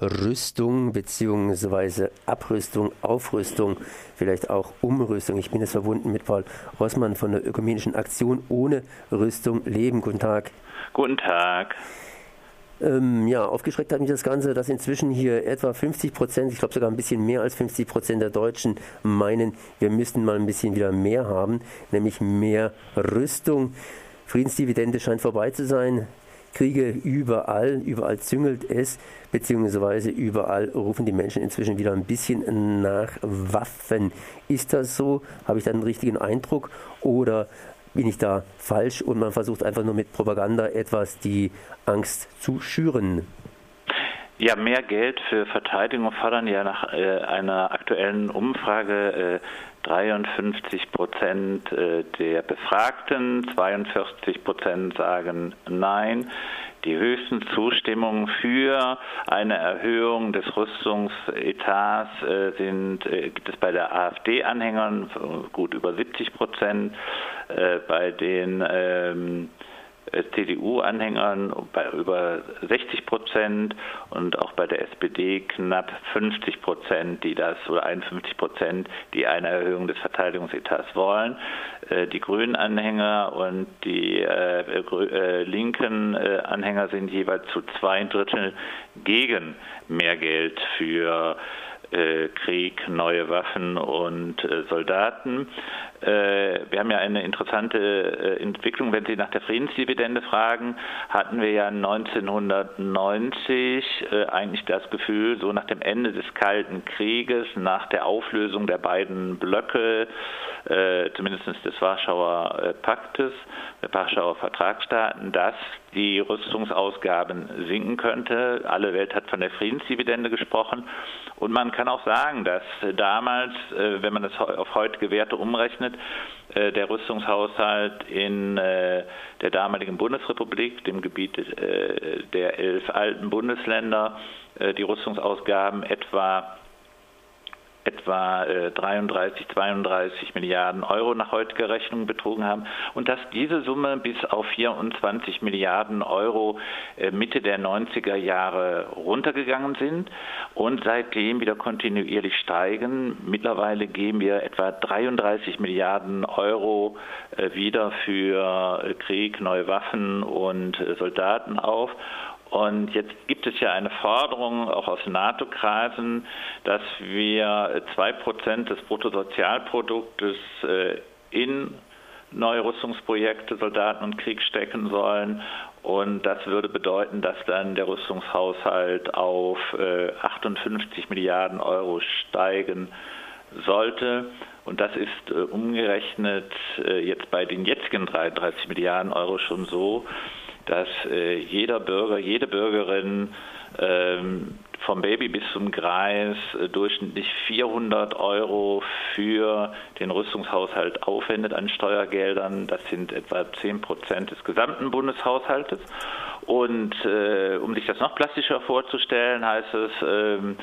Rüstung bzw. Abrüstung, Aufrüstung, vielleicht auch Umrüstung. Ich bin jetzt verbunden mit Paul Rossmann von der Ökumenischen Aktion ohne Rüstung leben. Guten Tag. Guten Tag. Ähm, ja, aufgeschreckt hat mich das Ganze, dass inzwischen hier etwa 50 Prozent, ich glaube sogar ein bisschen mehr als 50 Prozent der Deutschen meinen, wir müssten mal ein bisschen wieder mehr haben, nämlich mehr Rüstung. Friedensdividende scheint vorbei zu sein. Kriege überall, überall züngelt es, beziehungsweise überall rufen die Menschen inzwischen wieder ein bisschen nach Waffen. Ist das so? Habe ich da einen richtigen Eindruck? Oder bin ich da falsch und man versucht einfach nur mit Propaganda etwas die Angst zu schüren? Ja, mehr Geld für Verteidigung fordern ja nach äh, einer aktuellen Umfrage äh, 53 Prozent äh, der Befragten, 42 Prozent sagen Nein. Die höchsten Zustimmungen für eine Erhöhung des Rüstungsetats äh, sind, äh, gibt es bei der AfD-Anhängern gut über 70 Prozent, äh, bei den ähm, äh, CDU-Anhängern bei über 60 Prozent und auch bei der SPD knapp 50 Prozent, die das oder 51 Prozent, die eine Erhöhung des Verteidigungsetats wollen. Äh, die Grünen-Anhänger und die äh, äh, linken äh, Anhänger sind jeweils zu zwei Drittel gegen mehr Geld für äh, Krieg, neue Waffen und äh, Soldaten. Äh, wir haben ja eine interessante Entwicklung. Wenn Sie nach der Friedensdividende fragen, hatten wir ja 1990 eigentlich das Gefühl, so nach dem Ende des Kalten Krieges, nach der Auflösung der beiden Blöcke, zumindest des Warschauer Paktes, der Warschauer Vertragsstaaten, dass die Rüstungsausgaben sinken könnte. Alle Welt hat von der Friedensdividende gesprochen. Und man kann auch sagen, dass damals, äh, wenn man das auf heutige Werte umrechnet, äh, der Rüstungshaushalt in äh, der damaligen Bundesrepublik, dem Gebiet der elf alten Bundesländer, die Rüstungsausgaben etwa etwa 33, äh, 32 Milliarden Euro nach heutiger Rechnung betrogen haben und dass diese Summe bis auf 24 Milliarden Euro äh, Mitte der 90er Jahre runtergegangen sind und seitdem wieder kontinuierlich steigen. Mittlerweile geben wir etwa 33 Milliarden Euro äh, wieder für Krieg, neue Waffen und Soldaten auf und jetzt gibt es ja eine Forderung auch aus NATO-Kreisen, dass wir zwei Prozent des Bruttosozialproduktes äh, in neue Rüstungsprojekte, Soldaten und Krieg stecken sollen. Und das würde bedeuten, dass dann der Rüstungshaushalt auf 58 äh, Milliarden Euro steigen sollte. Und das ist äh, umgerechnet jetzt bei den jetzigen 33 Milliarden Euro schon so, dass äh, jeder Bürger, jede Bürgerin ähm, vom Baby bis zum Greis äh, durchschnittlich 400 Euro für den Rüstungshaushalt aufwendet an Steuergeldern. Das sind etwa 10 Prozent des gesamten Bundeshaushaltes. Und äh, um sich das noch plastischer vorzustellen, heißt es, ähm,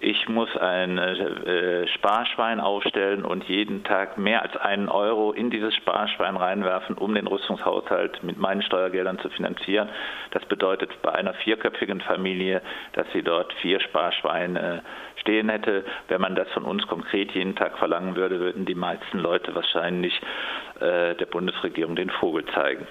ich muss ein äh, Sparschwein aufstellen und jeden Tag mehr als einen Euro in dieses Sparschwein reinwerfen, um den Rüstungshaushalt mit meinen Steuergeldern zu finanzieren. Das bedeutet bei einer vierköpfigen Familie, dass sie dort vier Sparschweine stehen hätte. Wenn man das von uns konkret jeden Tag verlangen würde, würden die meisten Leute wahrscheinlich äh, der Bundesregierung den Vogel zeigen.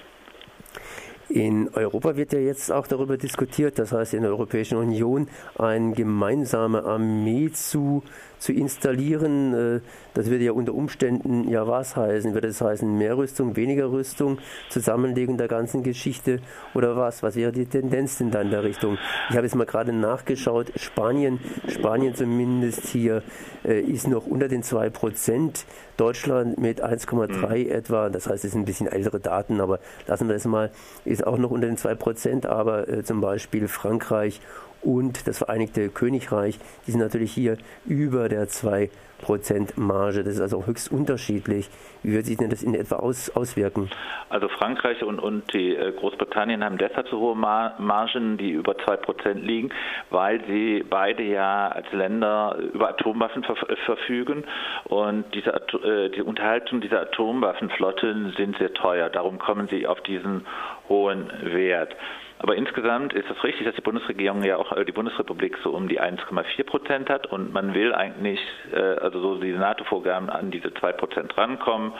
In Europa wird ja jetzt auch darüber diskutiert, das heißt in der Europäischen Union eine gemeinsame Armee zu, zu installieren. Äh, das würde ja unter Umständen ja was heißen? Würde es heißen mehr Rüstung, weniger Rüstung, Zusammenlegung der ganzen Geschichte oder was? Was wäre die Tendenz denn da in der Richtung? Ich habe jetzt mal gerade nachgeschaut, Spanien, Spanien zumindest hier äh, ist noch unter den 2 Prozent, Deutschland mit 1,3 mhm. etwa, das heißt, es sind ein bisschen ältere Daten, aber lassen wir das mal, ist auch noch unter den 2 Prozent, aber äh, zum Beispiel Frankreich und das Vereinigte Königreich, die sind natürlich hier über der 2 Marge. Das ist also höchst unterschiedlich. Wie wird sich denn das in etwa aus, auswirken? Also Frankreich und, und die äh, Großbritannien haben deshalb so hohe Margen, die über 2% liegen, weil sie beide ja als Länder über Atomwaffen verfügen und diese, äh, die Unterhaltung dieser Atomwaffenflotten sind sehr teuer. Darum kommen sie auf diesen hohen Wert. Aber insgesamt ist es richtig, dass die Bundesregierung ja auch die Bundesrepublik so um die 1,4 Prozent hat und man will eigentlich, also so diese NATO-Vorgaben an diese 2 Prozent rankommen.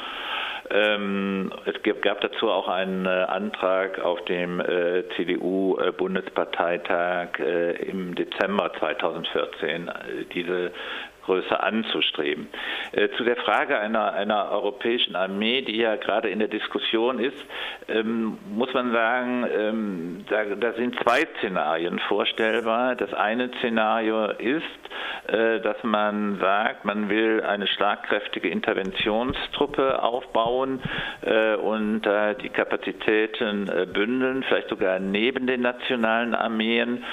Ähm, es gab dazu auch einen äh, Antrag auf dem äh, CDU-Bundesparteitag äh, im Dezember 2014, diese Größe anzustreben. Äh, zu der Frage einer, einer europäischen Armee, die ja gerade in der Diskussion ist, ähm, muss man sagen, ähm, da, da, sind zwei Szenarien vorstellbar. Das eine Szenario ist, äh, dass man sagt, man will eine schlagkräftige Interventionstruppe aufbauen äh, und die Kapazitäten bündeln, vielleicht sogar neben den nationalen Armeen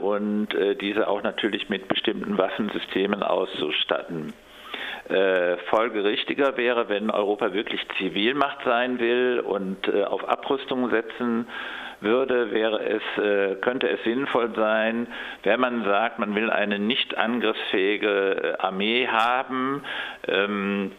und diese auch natürlich mit bestimmten Waffensystemen auszustatten. Äh, folgerichtiger wäre, wenn Europa wirklich Zivilmacht sein will und äh, auf Abrüstung setzen würde, wäre es, äh, könnte es sinnvoll sein, wenn man sagt, man will eine nicht angriffsfähige Armee haben, ähm,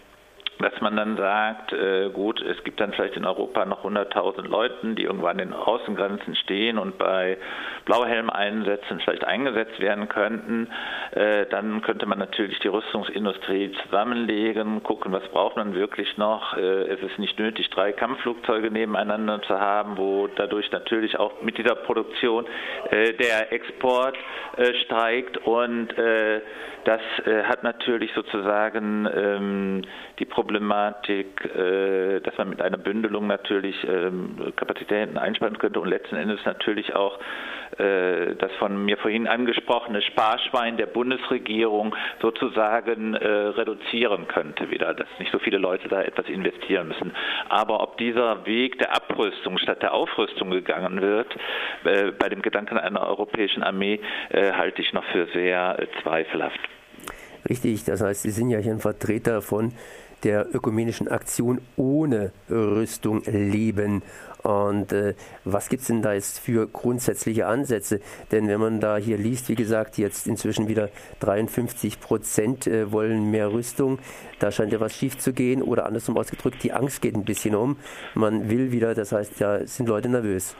dass man dann sagt, äh, gut, es gibt dann vielleicht in Europa noch 100.000 Leute, die irgendwann in Außengrenzen stehen und bei Blauhelmeinsätzen vielleicht eingesetzt werden könnten. Äh, dann könnte man natürlich die Rüstungsindustrie zusammenlegen, gucken, was braucht man wirklich noch. Äh, es ist nicht nötig, drei Kampfflugzeuge nebeneinander zu haben, wo dadurch natürlich auch mit dieser Produktion äh, der Export äh, steigt und äh, das hat natürlich sozusagen ähm, die Problematik, Problematik, äh, dass man mit einer Bündelung natürlich ähm, Kapazitäten einsparen könnte und letzten Endes natürlich auch äh, das von mir vorhin angesprochene Sparschwein der Bundesregierung sozusagen äh, reduzieren könnte wieder, dass nicht so viele Leute da etwas investieren müssen. Aber ob dieser Weg der Abrüstung statt der Aufrüstung gegangen wird, bei dem Gedanken einer europäischen Armee, halte ich noch für sehr zweifelhaft. Richtig, das heißt, Sie sind ja hier ein Vertreter von der ökumenischen Aktion ohne Rüstung leben. Und äh, was gibt es denn da jetzt für grundsätzliche Ansätze? Denn wenn man da hier liest, wie gesagt, jetzt inzwischen wieder 53 Prozent äh, wollen mehr Rüstung, da scheint ja was schief zu gehen. Oder andersrum ausgedrückt, die Angst geht ein bisschen um. Man will wieder, das heißt, ja, sind Leute nervös.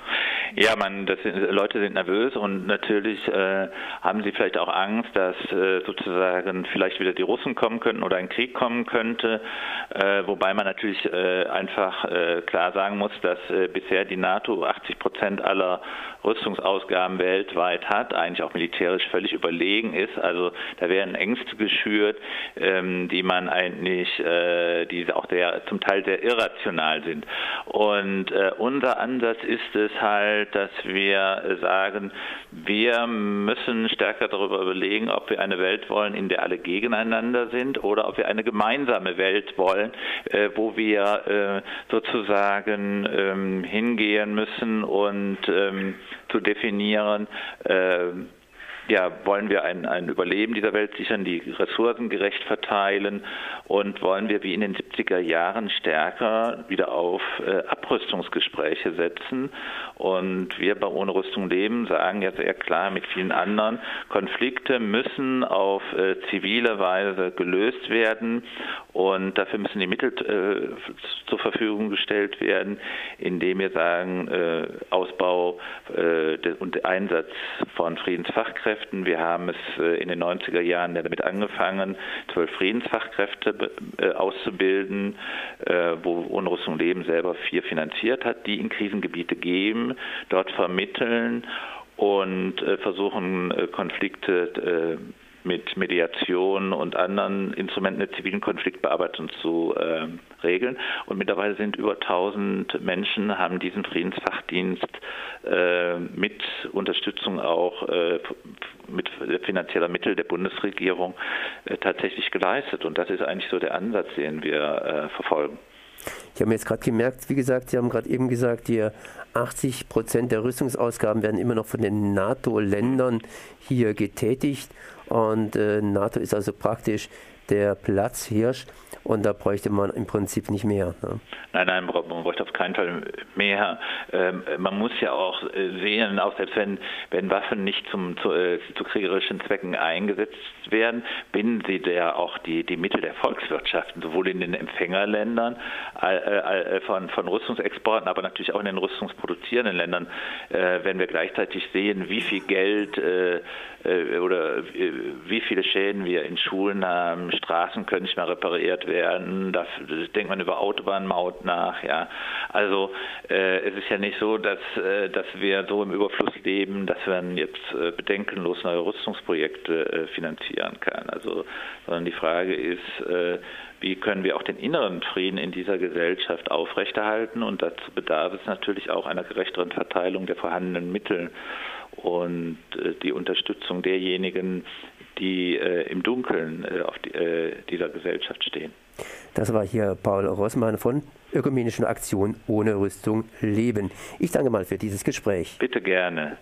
Ja, man, das sind, Leute sind nervös und natürlich äh, haben sie vielleicht auch Angst, dass äh, sozusagen vielleicht wieder die Russen kommen könnten oder ein Krieg kommen könnte. Äh, wobei man natürlich äh, einfach äh, klar sagen muss, dass bisher die NATO 80 Prozent aller Rüstungsausgaben weltweit hat, eigentlich auch militärisch völlig überlegen ist. Also da werden Ängste geschürt, ähm, die man eigentlich, die auch der, zum Teil sehr irrational sind. Und unser Ansatz ist es halt, dass wir sagen, wir müssen stärker darüber überlegen, ob wir eine Welt wollen, in der alle gegeneinander sind oder ob wir eine gemeinsame Welt wollen, äh, wo wir äh, sozusagen ähm, hingehen müssen und ähm, zu definieren, äh, ja, wollen wir ein, ein Überleben dieser Welt sichern, die Ressourcen gerecht verteilen und wollen wir wie in den 70er Jahren stärker wieder auf äh, Abrüstungsgespräche setzen. Und wir bei Ohne Rüstung leben sagen ja sehr klar mit vielen anderen, Konflikte müssen auf äh, zivile Weise gelöst werden und dafür müssen die Mittel äh, zur Verfügung gestellt werden, indem wir sagen, äh, Ausbau äh, und Einsatz von Friedensfachkräften Fachkräften. Wir haben es äh, in den 90er Jahren damit angefangen, zwölf Friedensfachkräfte äh, auszubilden, äh, wo Unrüstung Leben selber vier finanziert hat, die in Krisengebiete gehen, dort vermitteln und versuchen, Konflikte mit Mediation und anderen Instrumenten der zivilen Konfliktbearbeitung zu äh, regeln. Und mittlerweile sind über 1000 Menschen, haben diesen Friedensfachdienst äh, mit Unterstützung auch äh, mit finanzieller Mittel der Bundesregierung äh, tatsächlich geleistet. Und das ist eigentlich so der Ansatz, den wir äh, verfolgen. Ich habe mir jetzt gerade gemerkt, wie gesagt, Sie haben gerade eben gesagt, die 80 Prozent der Rüstungsausgaben werden immer noch von den NATO-Ländern hier getätigt. Und äh, NATO ist also praktisch der Platzhirsch. Und da bräuchte man im Prinzip nicht mehr. Ne? Nein, nein, man bräuchte auf keinen Fall mehr. Ähm, man muss ja auch äh, sehen, auch selbst wenn, wenn Waffen nicht zum, zu, äh, zu kriegerischen Zwecken eingesetzt werden, binden sie ja auch die, die Mittel der Volkswirtschaften, sowohl in den Empfängerländern äh, von, von Rüstungsexporten, aber natürlich auch in den rüstungsproduzierenden Ländern. Äh, wenn wir gleichzeitig sehen, wie viel Geld äh, äh, oder wie viele Schäden wir in Schulen haben, Straßen können nicht mehr repariert werden, da denkt man über Autobahnmaut nach, ja. Also äh, es ist ja nicht so, dass, äh, dass wir so im Überfluss leben, dass man jetzt äh, bedenkenlos neue Rüstungsprojekte äh, finanzieren kann. Also, sondern die Frage ist, äh, wie können wir auch den inneren Frieden in dieser Gesellschaft aufrechterhalten und dazu bedarf es natürlich auch einer gerechteren Verteilung der vorhandenen Mittel und äh, die Unterstützung derjenigen, die äh, im Dunkeln äh, auf die, äh, dieser Gesellschaft stehen. Das war hier Paul Rossmann von Ökumenischen Aktion ohne Rüstung leben. Ich danke mal für dieses Gespräch. Bitte gerne.